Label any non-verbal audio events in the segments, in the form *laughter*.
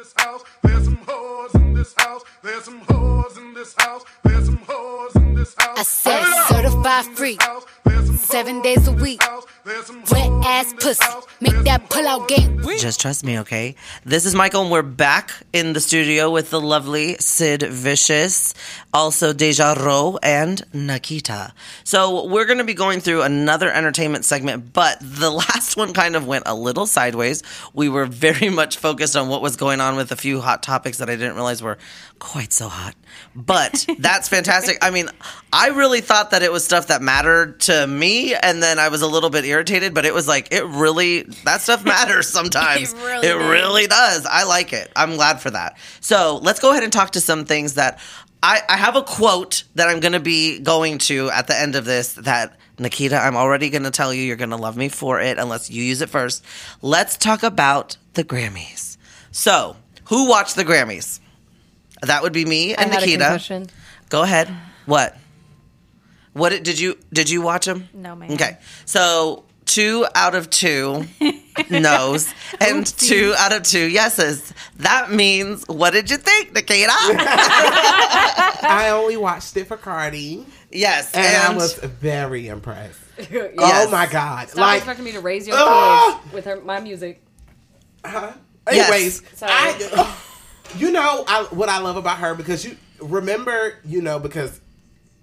this house. There's some whores in this house. There's some whores in this house. There's some whores in this house. I said There's some certified whores in free. this house. Seven days a week. house. There's some Wet ass in this pussy. Make that some pull out game. Just trust me, okay? This is Michael, and we're back in the studio with the lovely Sid Vicious, also Deja Ro, and Nikita. So we're going to be going through another entertainment segment, but the *laughs* last one kind of went a little sideways. We were very much focused on what was going on with a few hot topics that I didn't realize were quite so hot. But that's fantastic. I mean, I really thought that it was stuff that mattered to me, and then I was a little bit irritated, but it was like, it really, that stuff matters *laughs* sometimes. It really it does. really does. I like it. I'm glad for that. So let's go ahead and talk to some things that I, I have a quote that I'm going to be going to at the end of this that Nikita, I'm already going to tell you you're going to love me for it unless you use it first. Let's talk about the Grammys. So, who watched the Grammys? That would be me I and had a Nikita. Go ahead. What? What did, did you did you watch them? No, ma'am. Okay, so two out of two *laughs* no's and two out of two yeses. That means what did you think, Nikita? *laughs* I only watched it for Cardi, yes, and, I was very impressed. *laughs* Yes. Oh my god! Stop like, expecting me to raise your Ah! kids with her, my music. Anyways, Sorry. I, *laughs* you know, I, what I love about her because you remember, you know, because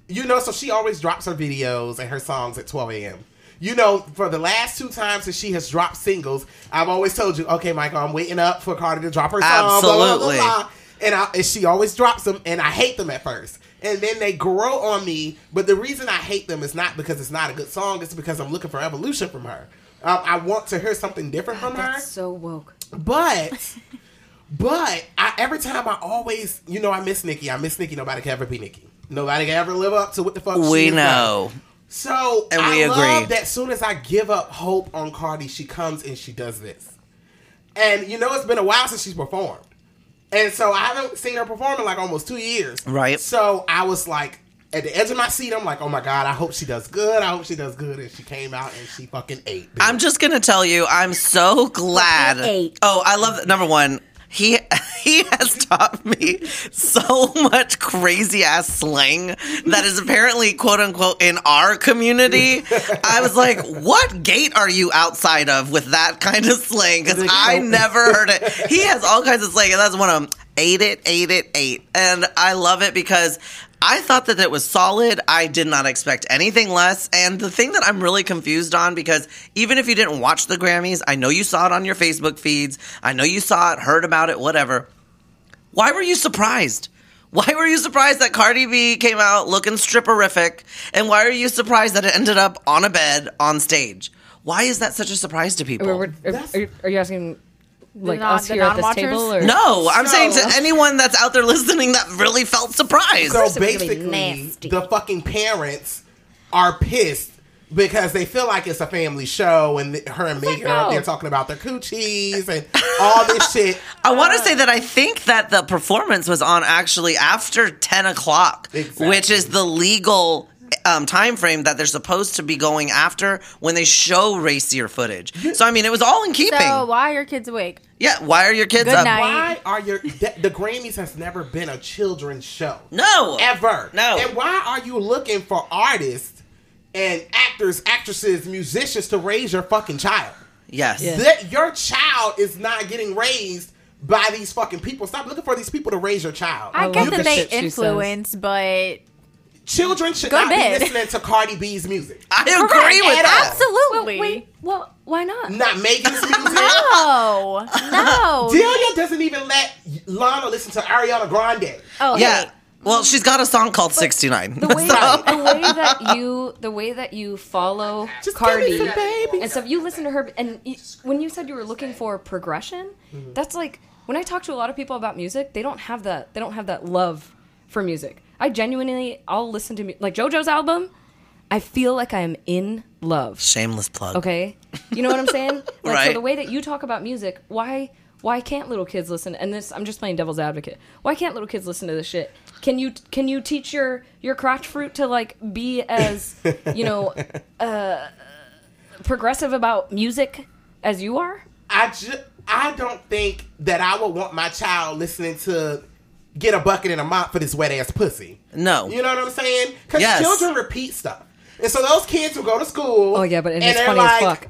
you know, so she always drops her videos and her songs at 12 a.m. You know, for the last two times that she has dropped singles, I've always told you, okay, Michael, I'm waiting up for Cardi to drop her song. blah, blah, blah, Absolutely. blah. And, I, and she always drops them, and I hate them at first. And then they grow on me. But the reason I hate them is not because it's not a good song, it's because I'm looking for evolution from her. Um, I want to hear something different from her. So woke. But, *laughs* but I, every time I always, you know, I miss Nikki. I miss Nikki. Nobody can ever be Nikki. Nobody can ever live up to what the fuck we has done. know. So And I we love that. Soon as I give up hope on Cardi, she comes and she does this. And you know, it's been a while since she's performed, and so I haven't seen her perform in like almost two years. Right. So I was like. At the edge of my seat, I'm like, oh my god, I hope she does good. I hope she does good. And she came out and she fucking ate. bitch. I'm just gonna tell you, I'm so glad. Oh, I love that. Number one, he *laughs* he has taught me so much crazy ass slang that is apparently quote unquote in our community. I was like, what gate are you outside of with that kind of slang? Because I never heard it. He has all kinds of slang, and that's one of them. Ate it, ate it, ate, and I love it because. I thought that it was solid. I did not expect anything less. And the thing that I'm really confused on, because even if you didn't watch the Grammys, I know you saw it on your Facebook feeds. I know you saw it, heard about it, whatever. Why were you surprised? Why were you surprised that Cardi B came out looking stripperific? And why are you surprised that it ended up on a bed on stage? Why is that such a surprise to people? Are, are, are, you- are you asking like non- us the here at this table? Or? no, I'm So- saying to anyone that's out there listening that really felt surprised. So course it was gonna be basically, the fucking parents are pissed because they feel like it's a family show and her and Megan are up no. there talking about their coochies and all this *laughs* shit. I want to uh. say that I think that the performance was on actually after 10 o'clock, Exactly. which is the legal um, time frame that they're supposed to be going after when they show racier footage. So, I mean, it was all in keeping. So why are your kids awake? yeah, why are your kids Good up? night. Why are your the, the Grammys has never been a children's show No. ever? No. And why are you looking for artists and actors, actresses, musicians to raise your fucking child? Yes. That your child is not getting raised by these fucking people. Stop looking for these people to raise your child. I love get the that they shit she says. influence, but Children should Go to not be listening to Cardi B's music. I agree with At that. absolutely. Wait, well, why not? Not Megan's *laughs* music. No, no. *laughs* Delia doesn't even let Lana listen to Ariana Grande. oh, Yeah. hey. Well, she's got a song called 69. The way, *laughs* So- the way that you the way that you follow Just Cardi give me some babies. and stuff, you listen to her, and y when you said you were looking for progression, Mm-hmm. that's like when I talk to a lot of people about music, they don't have that they don't have that love for music. I genuinely, I'll listen to mu- like JoJo's album. I feel like I'm in love. Shameless plug. Okay, you know what I'm saying? *laughs* Like, So the way that you talk about music, why why can't little kids listen? And this, I'm just playing devil's advocate. Why can't little kids listen to this shit? Can you can you teach your your crotch fruit to like be as you know *laughs* uh, progressive about music as you are? I just I don't think that I would want my child listening to get a bucket and a mop for this wet ass pussy. No. You know what I'm saying? Because Yes. children repeat stuff. And so those kids will go to school. Oh, yeah, but- and it's they're funny as fuck.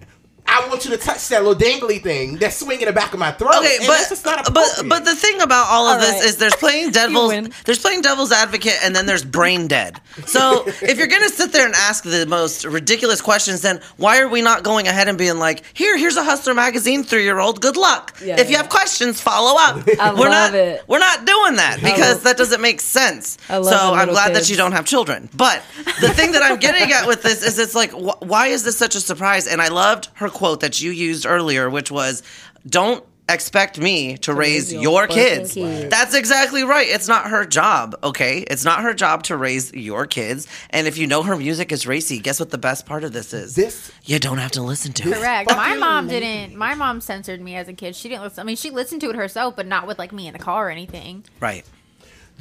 I want you to touch that little dangly thing that's swinging the back of my throat. Okay, And but that's just not but but the thing about all of All this right. is there's playing *laughs* devil's there's playing devil's advocate and then there's brain dead. So if you're gonna sit there and ask the most ridiculous questions, then why are we not going ahead and being like, here, here's a Hustler magazine three year old, good luck. Yeah, if you have questions, follow up. I we're love not it. we're not doing that because that doesn't make sense. I love so I'm little glad that you don't have children. But the thing that I'm getting at with this is it's like, wh- why is this such a surprise? And I loved her quote that you used earlier, which was, don't expect me to raise your your kids. kids. That's exactly right. It's not her job, okay? It's not her job to raise your kids. And if you know her music is racy, guess what the best part of this is? this you don't have to listen to it. Correct. My mom lady. didn't. My mom censored me as a kid. She didn't listen. I mean, she listened to it herself, but not with like me in the car or anything. Right.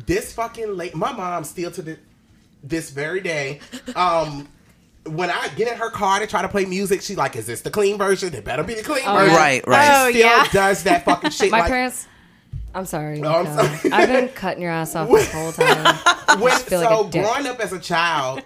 this fucking late my mom still to the, this very day um when I get in her car to try to play music, she's like, "Is this the clean version? It better be the clean Oh, version." yeah. Right, right. Oh, She still yeah. does that fucking *laughs* shit. My like, parents. I'm sorry. Oh, I'm sorry. I've been cutting your ass off this whole time. *laughs* when feel like so growing up as a child,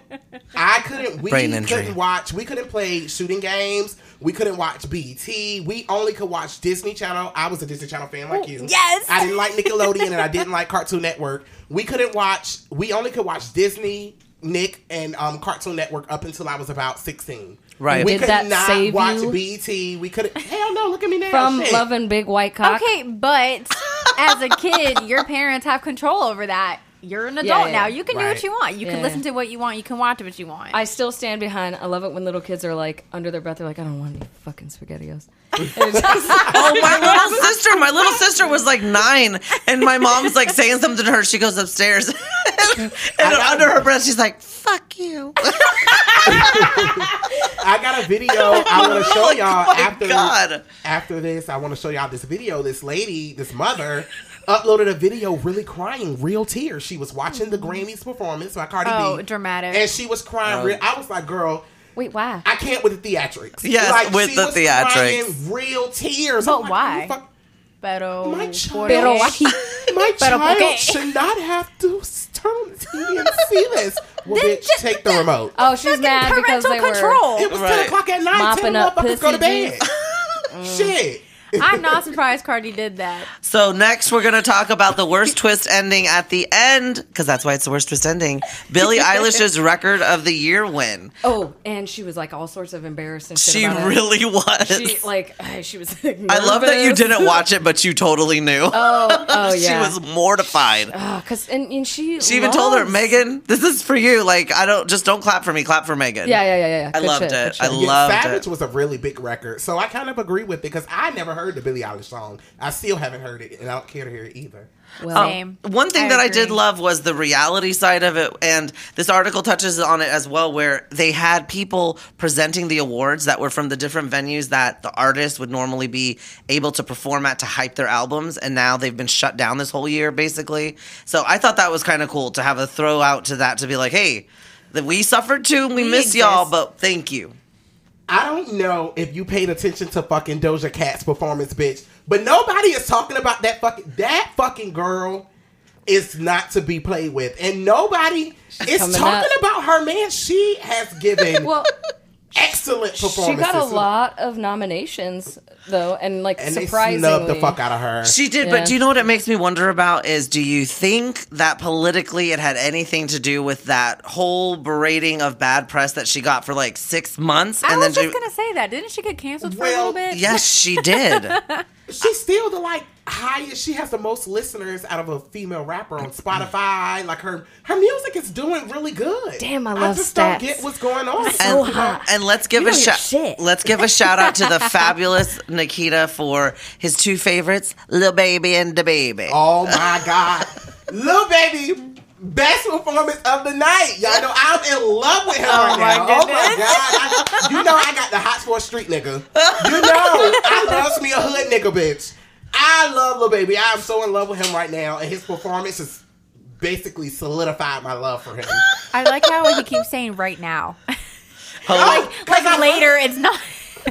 I couldn't. We Brain couldn't watch. We couldn't play shooting games. We couldn't watch BET. We only could watch Disney Channel. I was a Disney Channel fan like you. yes. I didn't like Nickelodeon and I didn't like Cartoon Network. We couldn't watch. We only could watch Disney, Nick, and um, Cartoon Network up until I was about sixteen. Right. We Did could that not save watch you? BET. We couldn't. Hell no! Look at me now. From Shit. loving big white cock. Okay, but as a kid, your parents have control over that. You're an adult Yeah, yeah. now. You can do what you want. You can listen to what you want. You can watch what you want. I still stand behind. I love it when little kids are like under their breath. They're like, I don't want any fucking spaghettios. *laughs* And just- *laughs* Oh, my little sister. My little sister was like nine, and my mom's like saying something to her. She goes upstairs, *laughs* and under her breath, she's like, "Fuck you." I got a video I want to oh show y'all Oh my after God. after this. I want to show y'all this video. This lady, this mother, uploaded a video really crying, real tears. She was watching the mm-hmm. Grammys performance by Cardi B. Oh, B, dramatic. and she was crying. Oh. real, I was like, girl. Wait, why? I can't with the theatrics. Yes, with she the was theatrics. crying real tears. But like, why? you fuck- Pero, My child, Pero why? *laughs* my Pero child por qué? should not have to s- turn on the TV and see this. Well, Then bitch, just- take the remote. Oh, she's Fucking mad because parental they were. control. It was Right. 10 o'clock at night. Mopping 10 up motherfuckers go to pussy bed. Shit. *laughs* I'm not surprised Cardi did that. So next, we're gonna talk about the worst twist ending at the end, because that's why it's the worst twist ending. Billie *laughs* Eilish's record of the year win. Oh, and she was like all sorts of embarrassed and shit She about it. really was. She like she was. Like, I love that you didn't watch it, but you totally knew. Oh, oh yeah. *laughs* she was mortified. Cause and, and she She even told her, Megan, this is for you. Like, I don't just don't clap for me, clap for Megan. Yeah, yeah, yeah, yeah. I Good loved shit, it. good shit. I Yeah, loved Savage it. was a really big record, so I kind of agree with it because I never heard the Billie Eilish song. I still haven't heard it, and I don't care to hear it either. well, oh, Same. One thing I that I did love was the reality side of it, and this article touches on it as well, where they had people presenting the awards that were from the different venues that the artists would normally be able to perform at to hype their albums, and now they've been shut down this whole year, basically. So I thought that was kind of cool to have a throw out to that to be like, hey, that we suffered too, we, We miss y'all, but thank you. I don't know if you paid attention to fucking Doja Cat's performance, bitch, but nobody is talking about that fucking that fucking girl is not to be played with, and nobody is talking up. about her. Man, she has given *laughs* well, excellent performance. she got a lot of nominations though, and like and they surprisingly, snubbed the fuck out of her. She did, Yeah. but do you know what it makes me wonder about is do you think that politically it had anything to do with that whole berating of bad press that she got for like six months? I was then just she, gonna say that. Didn't she get canceled for a little bit? Yes, she did. *laughs* She's still the like highest. She has the most listeners out of a female rapper on Spotify. Mm. Like her, her music is doing really good. Damn, I love just stats. don't get what's going on. so and, hot. and let's give You a shout. Let's give a shout out to the *laughs* fabulous Nikita for his two favorites, Lil Baby and DaBaby. Oh my god, *laughs* Lil Baby, best performance of the night. Y'all know I'm in love with her oh right my now. Oh my god, I, you know I got the hot for a street nigga. You know I loves me a hood nigga, bitch. I love Lil Baby. I am so in love with him right now, and his performance has basically solidified my love for him. I like how he keeps saying right now. Hello? Because like later, it's not.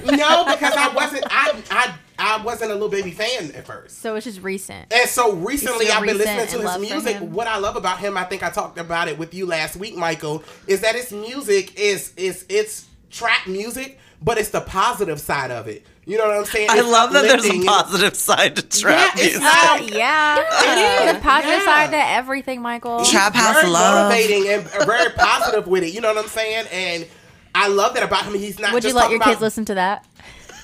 No, because I wasn't. I I I wasn't a Lil Baby fan at first. So it's just recent. And so recently, I've been listening to his music. What I love about him, I think I talked about it with you last week, Michael, is that his music is is it's trap music, but it's the positive side of it. You know what I'm saying? I It's love that there's uplifting. a positive side to trap Yeah, it's music. not- Uh, yeah, It There's is, positive yeah. side to everything, Michael. Trap house very love. motivating and very positive with it. You know what I'm saying? And I love that about him. He's not. Would you let talking your kids listen to that?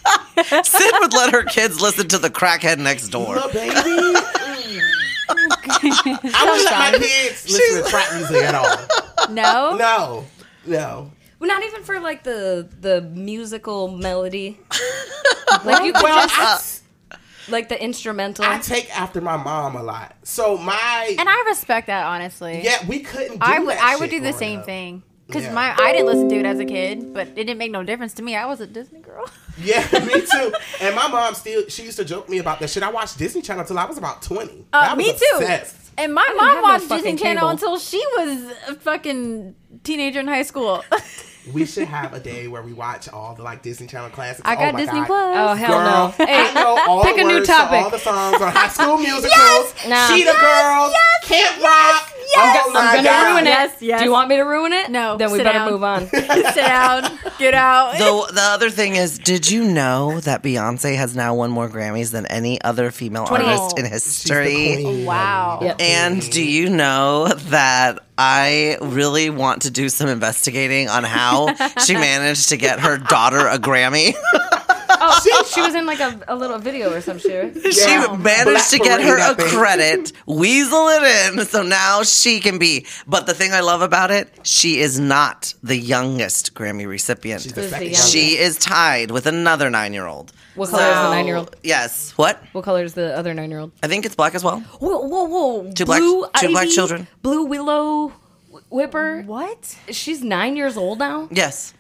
*laughs* Sid would let her kids listen to the crackhead next door. Lil Baby. *laughs* I wouldn't let my kids listen to trap music at all. No. No, no. Well, not even for like the the musical melody. *laughs* like you could Well, just I, like the instrumental. I take after my mom a lot. So my And I respect that honestly. yeah, we couldn't. Do I would that I would do the same up. thing. Because Yeah. my I didn't listen to it as a kid, but it didn't make no difference to me. I was a Disney girl. *laughs* Yeah, me too. And my mom still she used to joke me about that shit. I watched Disney Channel till I was about twenty. Uh, was me too. obsessed. And my mom have no watched Disney fucking Channel cable. until she was a fucking teenager in high school. *laughs* We should have a day where we watch all the like Disney Channel classics. I Oh got my Disney God. Plus. oh hell Girl, no! Hey, I know all pick the a new words to topic. all the songs on High School *laughs* Musicals, No. Cheetah Girls, yes! Camp Rock. Oh my I'm gonna God. ruin it. Yes, yes. Do you want me to ruin it? No, Then we sit better down. move on. *laughs* Sit down. Get out. Though the other thing is, did you know that Beyonce has now won more Grammys than any other female 28. artist in history? queen. Oh, wow. Yep. And do you know that I really want to do some investigating on how she *laughs* managed to get her daughter a Grammy? *laughs* Oh, *laughs* she was in like a, a little video or some shit. *laughs* Yeah. she managed Black to get Parade, her I a think. credit, *laughs* weasel it in, so now she can be. But the thing I love about it, she is not the youngest Grammy recipient. She's the Who's the second youngest? She is tied with another nine-year-old. What color is the nine year old? Yes. What? What color is the other nine year old? I think it's black as well. Whoa, whoa, whoa! Two black- Blue two black children. Blue Willow Whipper. What? She's nine years old now. Yes.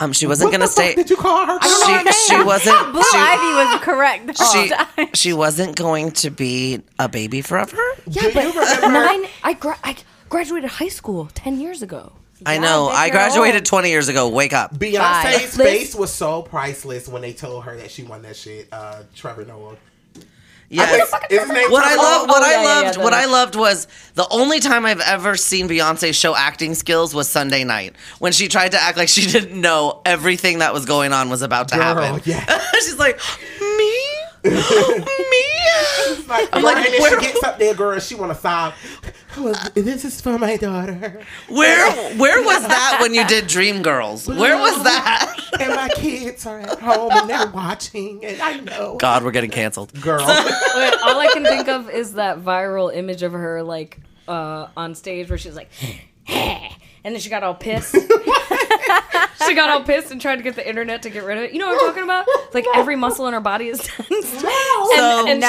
Um, she wasn't What gonna the fuck stay. Did you call her? She, she wasn't. Blue she, Ivy was correct. she, she wasn't going to be a baby forever. Do you remember? Nine. I gra- I graduated high school ten years ago. I know. I girl. graduated 20 years ago. Wake up. Beyonce's Bye. face was so priceless when they told her that she won that shit. Uh, Trevor Noah. Yes. Is his name What I Trevor love, Noah? what Oh, I yeah, yeah, loved, yeah, what I loved was the only time I've ever seen Beyonce show acting skills was Sunday night when she tried to act like she *laughs* didn't know everything that was going on was about to Girl, happen. yeah. *laughs* She's like, me, me. *laughs* Like, I'm like, and then where- she gets up there, girl. She want to sob. "Oh, This is for my daughter Where, where was that when you did Dreamgirls? Where was that? And my kids are at home and they're watching, and I know. God, we're getting canceled. Girl, *laughs* Wait, all I can think of is that viral image of her like uh, on stage where she's like, and then she got all pissed. *laughs* *laughs* she got all pissed and tried to get the internet to get rid of it. You know what I'm talking about? Like every muscle in her body is *laughs* tense. and, So- and No,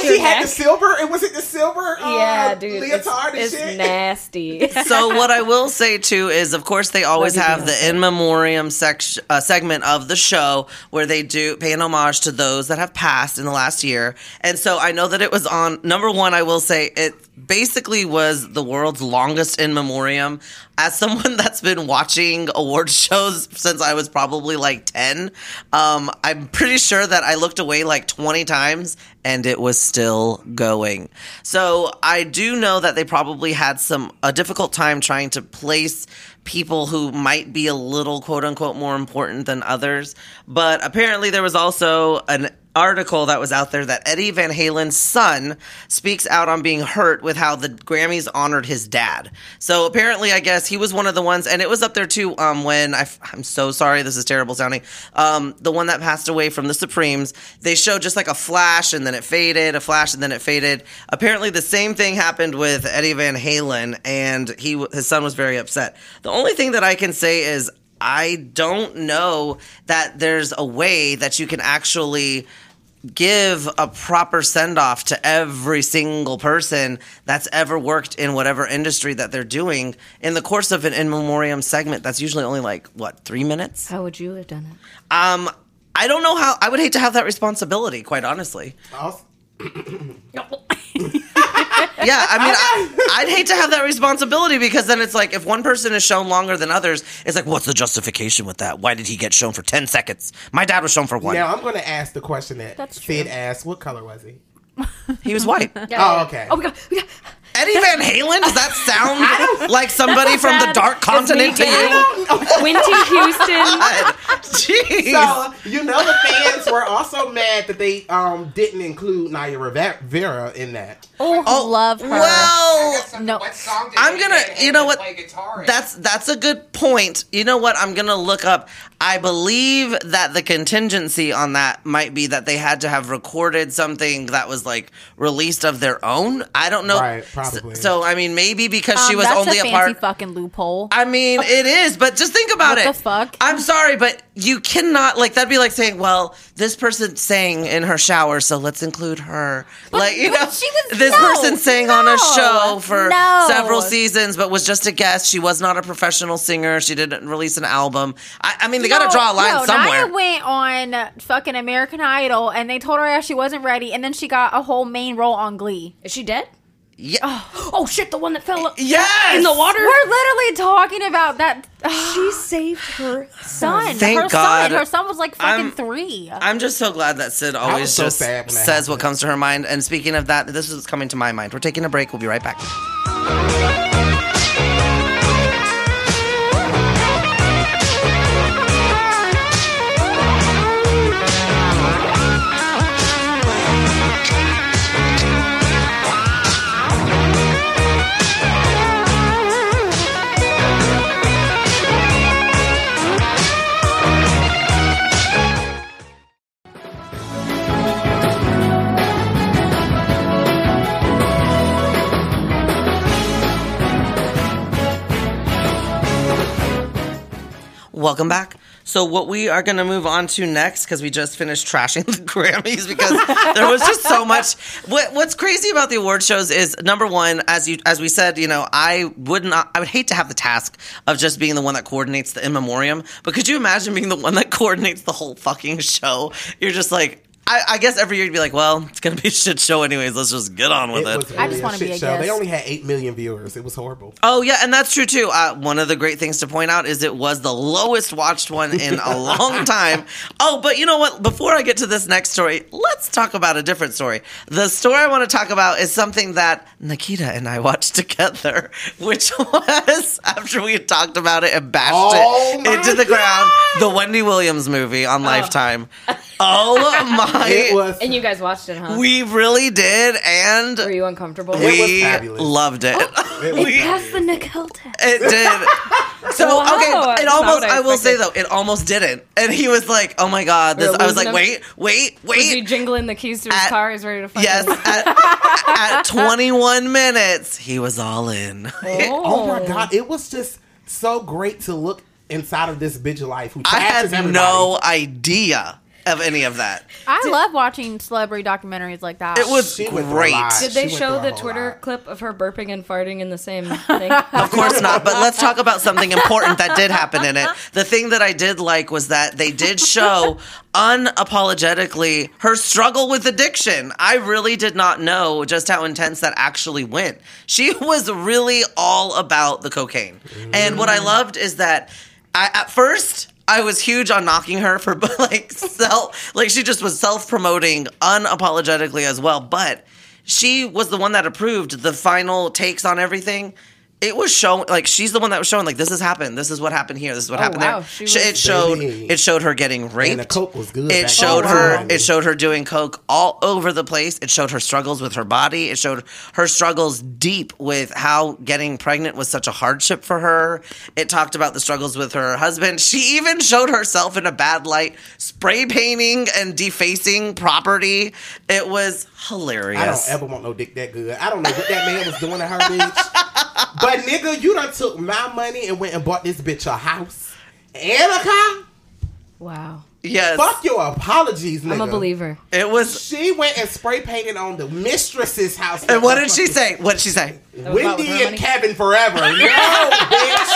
she oh, she had the silver. And was it the silver? Uh, Yeah, dude, it's, leotard and it's shit. *laughs* nasty. so what I will say too is, of course, they always have the in memoriam section uh, segment of the show where they do pay an homage to those that have passed in the last year. And so I know that it was on number one. I will say it basically was the world's longest in memoriam. As someone that's been watching award shows since I was probably like ten, um, I'm pretty sure that I looked away like 20 times and it was still going. So I do know that they probably had some a difficult time trying to place people who might be a little quote unquote more important than others. But apparently there was also an article that was out there that Eddie Van Halen's son speaks out on being hurt with how the Grammys honored his dad. So apparently, I guess he was one of the ones, and it was up there too. Um, when I, am so sorry, this is terrible sounding. Um, the one that passed away from the Supremes, they showed just like a flash and then it faded, a flash and then it faded. Apparently, the same thing happened with Eddie Van Halen, and he his son was very upset. The only thing that I can say is I don't know that there's a way that you can actually give a proper send off to every single person that's ever worked in whatever industry that they're doing in the course of an in memoriam segment that's usually only like what three minutes? How would you have done it? um i don't know how i would hate to have that responsibility quite honestly. Also- *coughs* *coughs* Yeah, I mean, I, *laughs* I'd hate to have that responsibility because then it's like if one person is shown longer than others, it's like, what's the justification with that? Why did he get shown for 10 seconds? My dad was shown for one. Now I'm going to ask the question that That's Sid true. asked. What color was he? He was white. *laughs* Yeah, Oh, okay. Oh my god. Oh, we got- Eddie Van Halen? Does that sound *laughs* like somebody from the dark continent to you? Winty *laughs* Houston. Jeez. So you know the fans were also mad that they um didn't include Naya Rivera in that. Oh, Oh, love her. Well, No. I'm gonna. You know what? That's that's a good point. You know what? I'm gonna look up. I believe that the contingency on that might be that they had to have recorded something that was like released of their own. I don't know. Right, probably. So, I mean, maybe because she Um, was that's only a a, fancy part. fucking loophole. I mean, *laughs* it is, but just think about What it. the fuck? I'm sorry, but you cannot like that'd be like saying, "Well, this person sang in her shower, so let's include her." like you but know, she was- this no, person sang on a no, show for no. several seasons, but was just a guest. She was not a professional singer. She didn't release an album. I, I mean, they got to draw a line no, somewhere. Naya went on fucking American Idol, and they told her that she wasn't ready, and then she got a whole main role on Glee. Is she dead? Yeah. Oh, oh shit, the one that fell yes. in the water. We're literally talking about that She *sighs* saved her son. Thank her God. son. Her son was like fucking I'm- three. I'm just so glad that Sid always so just sad when says what comes to her mind. And speaking of that, this is coming to my mind. We're taking a break. We'll be right back. Welcome back. So what we are going to move on to next because we just finished trashing the Grammys because there was just so much. What, what's crazy about the award shows is number one, as you as we said, you know, I would not, I would hate to have the task of just being the one that coordinates the in memoriam. But could you imagine being the one that coordinates the whole fucking show? You're just like. I, I guess every year you'd be like, well, it's gonna be a shit show anyways. Let's just get on with It it. was I just wanna be a show. They only had eight million viewers. It was horrible. Oh yeah, and that's true too. Uh, one of the great things to point out is it was the lowest watched one in a *laughs* long time. Oh, but you know what? Before I get to this next story, let's talk about a different story. The story I want to talk about is something that Nikita and I watched *laughs* together, which was after we had talked about it and bashed Oh it into the ground, the Wendy Williams movie on Lifetime. Oh *laughs* my! *laughs* It was. And you guys watched it, huh? we really did, and Were you uncomfortable? It was we fabulous. loved it. *gasps* *laughs* it was we- Passed the Nicole test. It did. *laughs* So Wow, okay, that's it not almost. what I I, will say expected. though, it almost didn't. And he was like, "Oh my god!" This. We're I was like, him? "Wait, wait, Was he wait." jingling the keys to his At- car? He's ready to fucking. Yes, at, at 21 minutes, he was all in. Oh. oh my god! It was just so great to look inside of this bitch life who I had everybody. no idea of any of that. I love watching celebrity documentaries like that. It was She went through a great. lot. Did She they went show through the whole Twitter lot. clip of her burping and farting in the same *laughs* thing? Of course not, but let's talk about something important that did happen in it. The thing that I did like was that they did show unapologetically her struggle with addiction. I really did not know just how intense that actually went. She *laughs* was really all about the cocaine. And what I mm. loved is that I, at first, I was huge on knocking her for *laughs* like self, like she just was self promoting unapologetically as well. But she was the one that approved the final takes on everything. It was showing like she's the one that was showing like this has happened. This is what happened here. This is what Oh, happened wow. there. She Sh- it showed Baby. it showed her getting raped. And the coke was good. It showed then. her. Oh, It showed her doing coke all over the place. It showed her struggles with her body. It showed her struggles deep with how getting pregnant was such a hardship for her. It talked about the struggles with her husband. She even showed herself in a bad light, spray painting and defacing property. It was hilarious. I don't ever want no dick that good. I don't know what that man was doing to her, bitch. But nigga, you done took my money and went and bought this bitch a house and a car. wow. Yes. Fuck your apologies, nigga. I'm a believer. It was. She went and spray painted on the mistress's house. And what did she say? What did she say? Was about Wendy and money? Kevin forever. *laughs* No, bitch.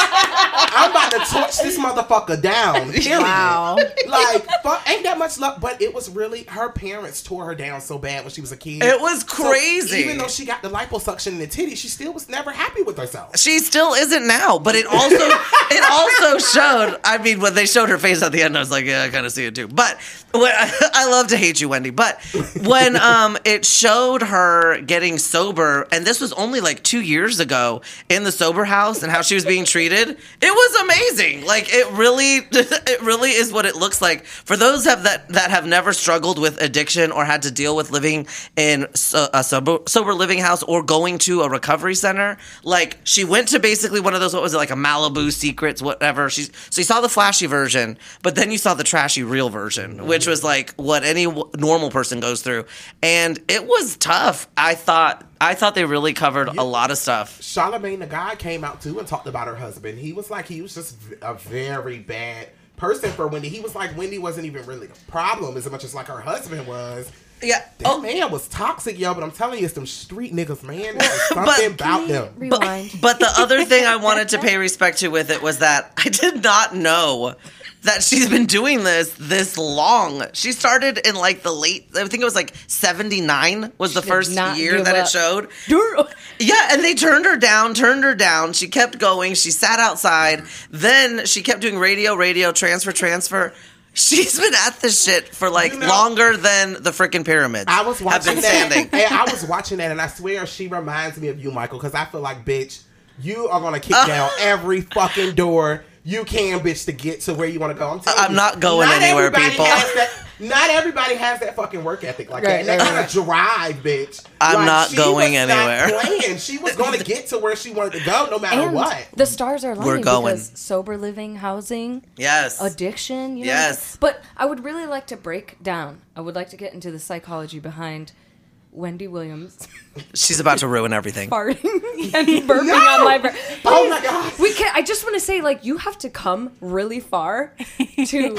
I'm about to torch this motherfucker down. Period. Wow. Like, fuck, ain't that much love. But it was really her parents tore her down so bad when she was a kid. It was So crazy. even though she got the liposuction in the titty, she still was never happy with herself. She still isn't now, but it also *laughs* it also showed. I mean, when they showed her face at the end, I was like, yeah, I kind of see it too. But when, *laughs* I love to hate you, Wendy. But when um it showed her getting sober, and this was only like two years ago in the sober house, and how she was being treated, it was amazing. Like it really, *laughs* it really is what it looks like for those have that that have never struggled with addiction or had to deal with living in uh, a sober, sober living house or going to a recovery center. Like she went to basically one of those. What was it like a Malibu Secrets, whatever. She's so you saw the flashy version, but then you saw the trashy real version, which was like what any normal person goes through, and it was tough. I thought I thought they really covered a lot of stuff. Charlemagne the guy came out too and talked about her husband. He was like he was just a very bad person for Wendy. He was like Wendy wasn't even really a problem as much as like her husband was. Yeah. That Oh, man was toxic, yo. But I'm telling you, it's them street niggas, man. There's something about them. Rewind. But the other thing I wanted to pay respect to with it was that I did not know that she's been doing this this long. She started in like the late, I think it was like 79 was the first year give that it showed. Yeah, and they turned her down, turned her down. She kept going. She sat outside. Then she kept doing radio, radio, transfer, transfer. She's been at this shit for like You know- longer than the freaking pyramids. I was have watching been that. standing. I was watching that, and I swear she reminds me of you, Michael, because I feel like, bitch, you are gonna kick uh, down every fucking door you can, bitch, to get to where you want to go. I'm telling I'm you, not going anywhere, everybody people. Has that, not everybody has that fucking work ethic like that, Right, and that right, kind of drive, bitch. I'm Like, not she going was not anywhere. playing. She was going *laughs* to get to where she wanted to go, no matter and what. the stars are lining going. because sober living, housing, Yes. addiction. You know? Yes. But I would really like to break down. I would like to get into the psychology behind Wendy Williams She's about to ruin everything. *laughs* farting and burping on live. Oh my god. We can. I just want to say, like, you have to come really far *laughs* to to *laughs*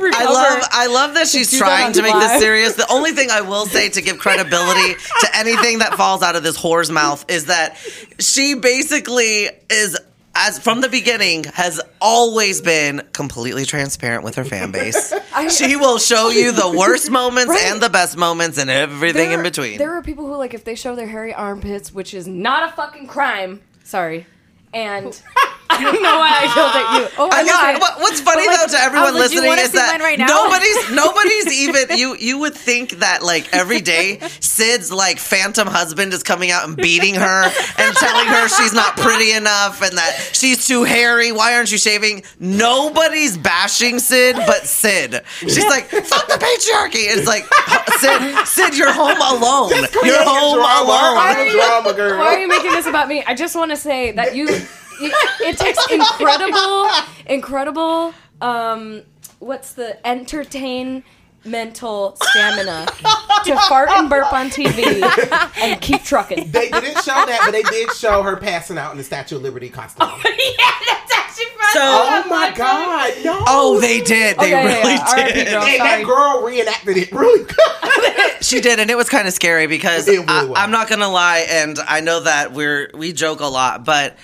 recover. I love I love that she's do that trying on to make this serious. The only thing I will say to give credibility to anything that falls out of this whore's mouth is that she basically is as from the beginning has always been completely transparent with her fan base. *laughs* she will show you the *laughs* worst moments Right. and the best moments and everything in between. There are people who like if they show their hairy armpits, which is not a fucking crime. Sorry. And *laughs* *laughs* I don't know why I yelled at you. Oh, I. God. What, what's funny like, though to everyone like, listening is that right nobody's *laughs* nobody's even you. You would think that like every day Sid's like phantom husband is coming out and beating her and telling her she's not pretty enough and that she's too hairy. Why aren't you shaving? Nobody's bashing Sid, but Sid. She's like fuck the patriarchy. It's like Sid, Sid, you're home alone. You're home drama. alone. I'm a drama girl. Why are you making this about me? I just want to say that you. It, it takes *laughs* incredible, incredible. Um, what's the entertain mental stamina to fart and burp on TV and keep trucking. They didn't show that, but they did show her passing out in the Statue of Liberty costume. *laughs* yeah, that's actually funny. So- Oh my god, no. Oh, they did. They Okay, really yeah. R.I.P. did. girl. And that girl reenacted it really good. *laughs* She did, and it was kind of scary because really I, I'm not gonna lie, and I know that we're we joke a lot, but it,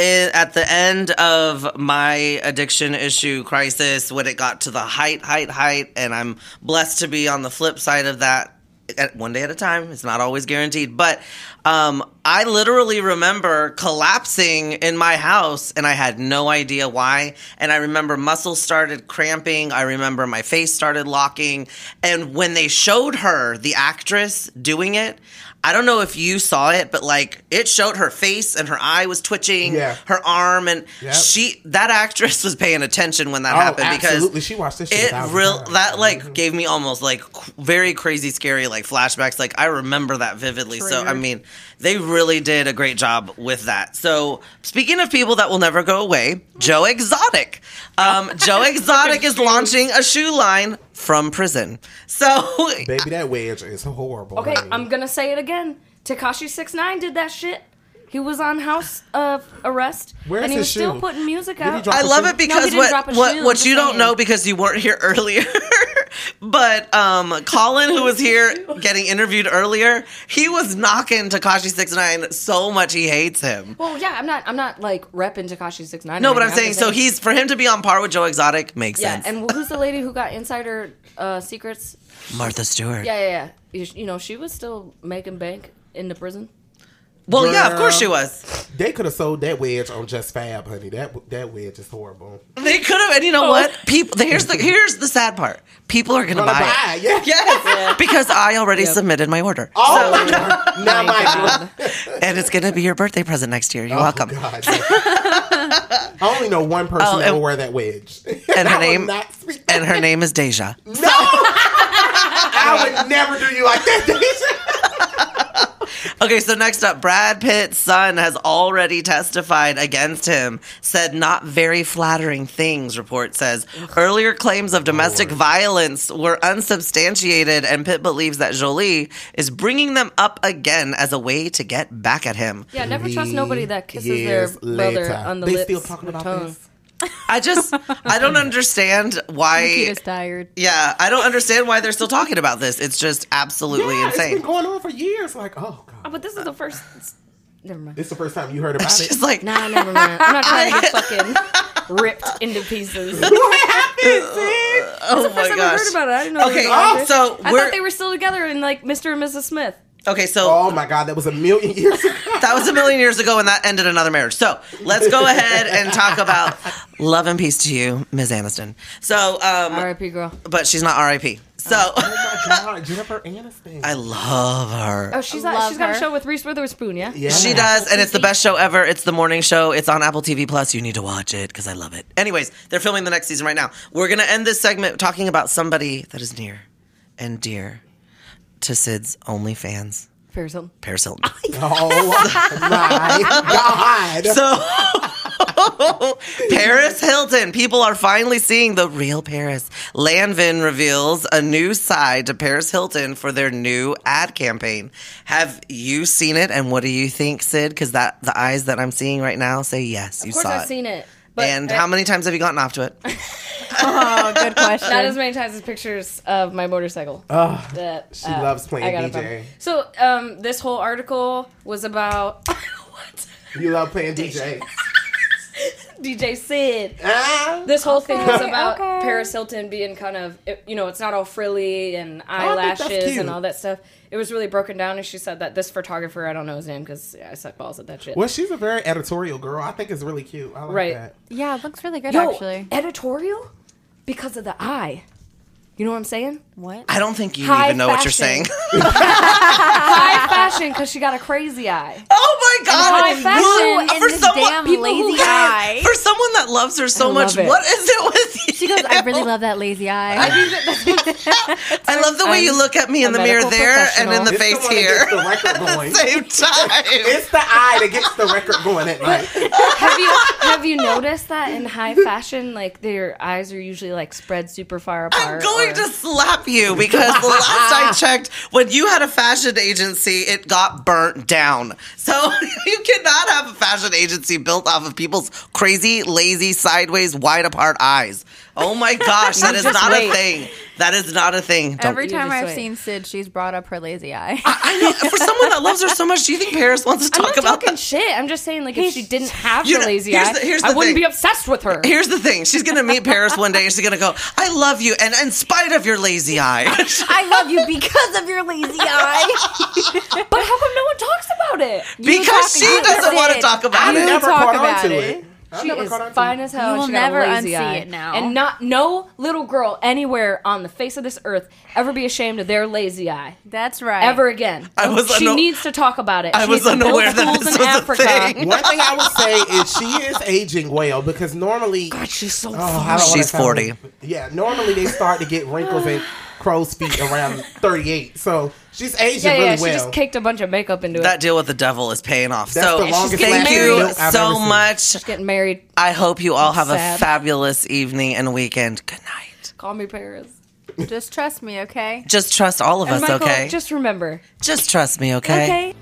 at the end of my addiction issue crisis, when it got to the height, height, height, and I'm blessed to be on the flip side of that. At one day at a time. It's not always guaranteed, but um, I literally remember collapsing in my house, and I had no idea why. And I remember muscles started cramping. I remember my face started locking. And when they showed her, the actress, doing it, I don't know if you saw it, but like it showed her face and her eye was twitching, Yeah. her arm, and Yep. she that actress was paying attention when that Oh, happened absolutely. because She watched this shit it real times. that like mm-hmm. gave me almost like very crazy scary like flashbacks like i remember that vividly so i mean they really did a great job with that so speaking of people that will never go away joe exotic um, joe *laughs* exotic is launching a shoe line from prison so Baby, that wedge is horrible. Okay, honey. I'm gonna say it again. Tekashi Six Nine did that shit. He was on house uh, arrest, Where's and he his was still shoe? putting music Did he out. drop I a love shoe? it because didn't what a what, shoe, what just you don't saying. know because you weren't here *laughs* earlier, but um, Colin, who was here getting interviewed earlier, he was knocking Tekashi Six Nine so much he hates him. well, yeah, I'm not. I'm not like repping Tekashi Six Nine. No, but I'm saying so he's for him to be on par with Joe Exotic makes Yeah, sense. and who's the lady who got insider uh, secrets? Martha Stewart. Yeah, yeah, yeah. You, you know, she was still making bank in the prison. Well, yeah, of course she was. They could have sold that wedge on JustFab, honey. That that wedge is horrible. They could have, and you know oh. what? People. Here's the here's the sad part. People are gonna, Gonna buy, buy, it. yeah. Yes, *laughs* because I already submitted my order, Oh, *laughs* now my God. and it's gonna be your birthday present next year. You're Oh, welcome. God. *laughs* I only know one person Oh, that and- will wear that wedge. And her name, and her name is Deja. No, I would never do you like that, Deja. Okay, so next up, Brad Pitt's son has already testified against him, said not very flattering things, report says. Earlier claims of domestic violence were unsubstantiated, and Pitt believes that Jolie is bringing them up again as a way to get back at him. Yeah, never trust nobody that kisses their years brother later. on the They lips still talking about tongue. this? I just, I don't understand why. Nikita's tired. Yeah, I don't understand why they're still talking about this. It's just absolutely Yeah, it's insane. been going on for years. Like, oh Oh, god, but this is the first. Never mind. it's the first time you heard *laughs* about it. She's like, Nah, never mind. I'm not trying to get *laughs* fucking ripped into pieces. *laughs* what happened, sis? oh First my time I gosh. heard about it. I didn't know. Okay, they were oh, together. so I we're thought they were still together in like Mr. and Mrs. Smith. Okay. So Oh my god, that was a million years ago. *laughs* That was a million years ago, and that ended another marriage. So let's go ahead and talk about love and peace to you, Ms. Aniston. So, um, R.I.P. girl. but she's not R.I.P. So Oh my god, Jennifer Aniston. I love her. Oh, she's Love got, she's got a show with Reese Witherspoon. Yeah. yeah, She does, and it's the best show ever. It's the morning show. It's on Apple TV Plus. You need to watch it because I love it. Anyways, they're filming the next season right now. We're gonna end this segment talking about somebody that is near and dear to Sid's OnlyFans, Paris Hilton. Paris Hilton. *laughs* Oh, oh my god. So, *laughs* Paris Hilton. People are finally seeing the real Paris. Lanvin reveals a new side to Paris Hilton for their new ad campaign. Have you seen it? And what do you think, Sid? Because that the eyes that I'm seeing right now say yes, you Of course, saw I've it. seen it. But and I- how many times have you gotten off to it? *laughs* Oh, good question. Not as many times as pictures of my motorcycle. Oh, that she uh, loves playing I got it DJ. So, um, this whole article was about *laughs* what You love playing DJ. *laughs* DJ Sid. Ah, This whole thing was about okay. Paris Hilton being kind of, you know, it's not all frilly and eyelashes and all that stuff. It was really broken down, and she said that this photographer, I don't know his name because I suck balls at that shit. well, she's a very editorial girl. I think it's really cute. I like Right. that. yeah, it looks really good Yo, actually. editorial because of the eye. You know what I'm saying? What? I don't think you High even know what you're saying. *laughs* *laughs* High fashion because she got a crazy eye. oh my god! high fashion Who- and for this someone, damn people lazy who, eye. For someone that loves her so much, it. what is it with you? *laughs* She goes, I really love that lazy eye. I *laughs* love the way you I'm look at me in the mirror there and in the It's face the here. gets *laughs* the record going. Same time. It's the eye that gets the record going at night. have you have you noticed that in high fashion, like their eyes are usually like spread super far apart? I'm going or- to slap you because the last I checked, when you had a fashion agency, it got burnt down. So you cannot have a fashion agency built off of people's crazy, lazy, sideways, wide apart eyes. Oh my gosh, that *laughs* is not wait. a thing. That is not a thing. Don't- Every time I've wait. seen Sid, she's brought up her lazy eye. I know for *laughs* someone that loves her so much, do you think Paris wants to I'm talk not about talking that? shit. I'm just saying, like, if she didn't have You the lazy here's eye, the- here's I the wouldn't thing. be obsessed with her. Here's the thing. She's gonna meet Paris one day and she's gonna go, I love you, and in spite of your lazy eye. *laughs* I love you because of your lazy eye. But how come no one talks about it? because talk- she doesn't want to talk about You it. never talk caught on to it. it. I She never is caught on to fine as hell. You will she never lazy unsee eye. it now. And not no little girl anywhere on the face of this earth ever be ashamed of their lazy eye That's right. ever again. I was she unno- needs to talk about it. I She was needs to build unaware that schools this in was a Africa. thing. *laughs* One thing I would say is she is aging well because normally God, she's so Oh, fine. I don't wanna She's sound- 40. Yeah, normally they start to get wrinkles and crow's feet around *sighs* 38. So she's aging Yeah, yeah, really she well. just kicked a bunch of makeup into it. That it. deal with the devil is paying off. That's so the longest thank you milk I've so ever seen. much. Getting married. I hope you all have Sad. a fabulous evening and weekend. Good night. Call me Paris. Just trust me, okay? Just trust all of And us, Michael, okay? Just, remember. just trust me, okay? Okay.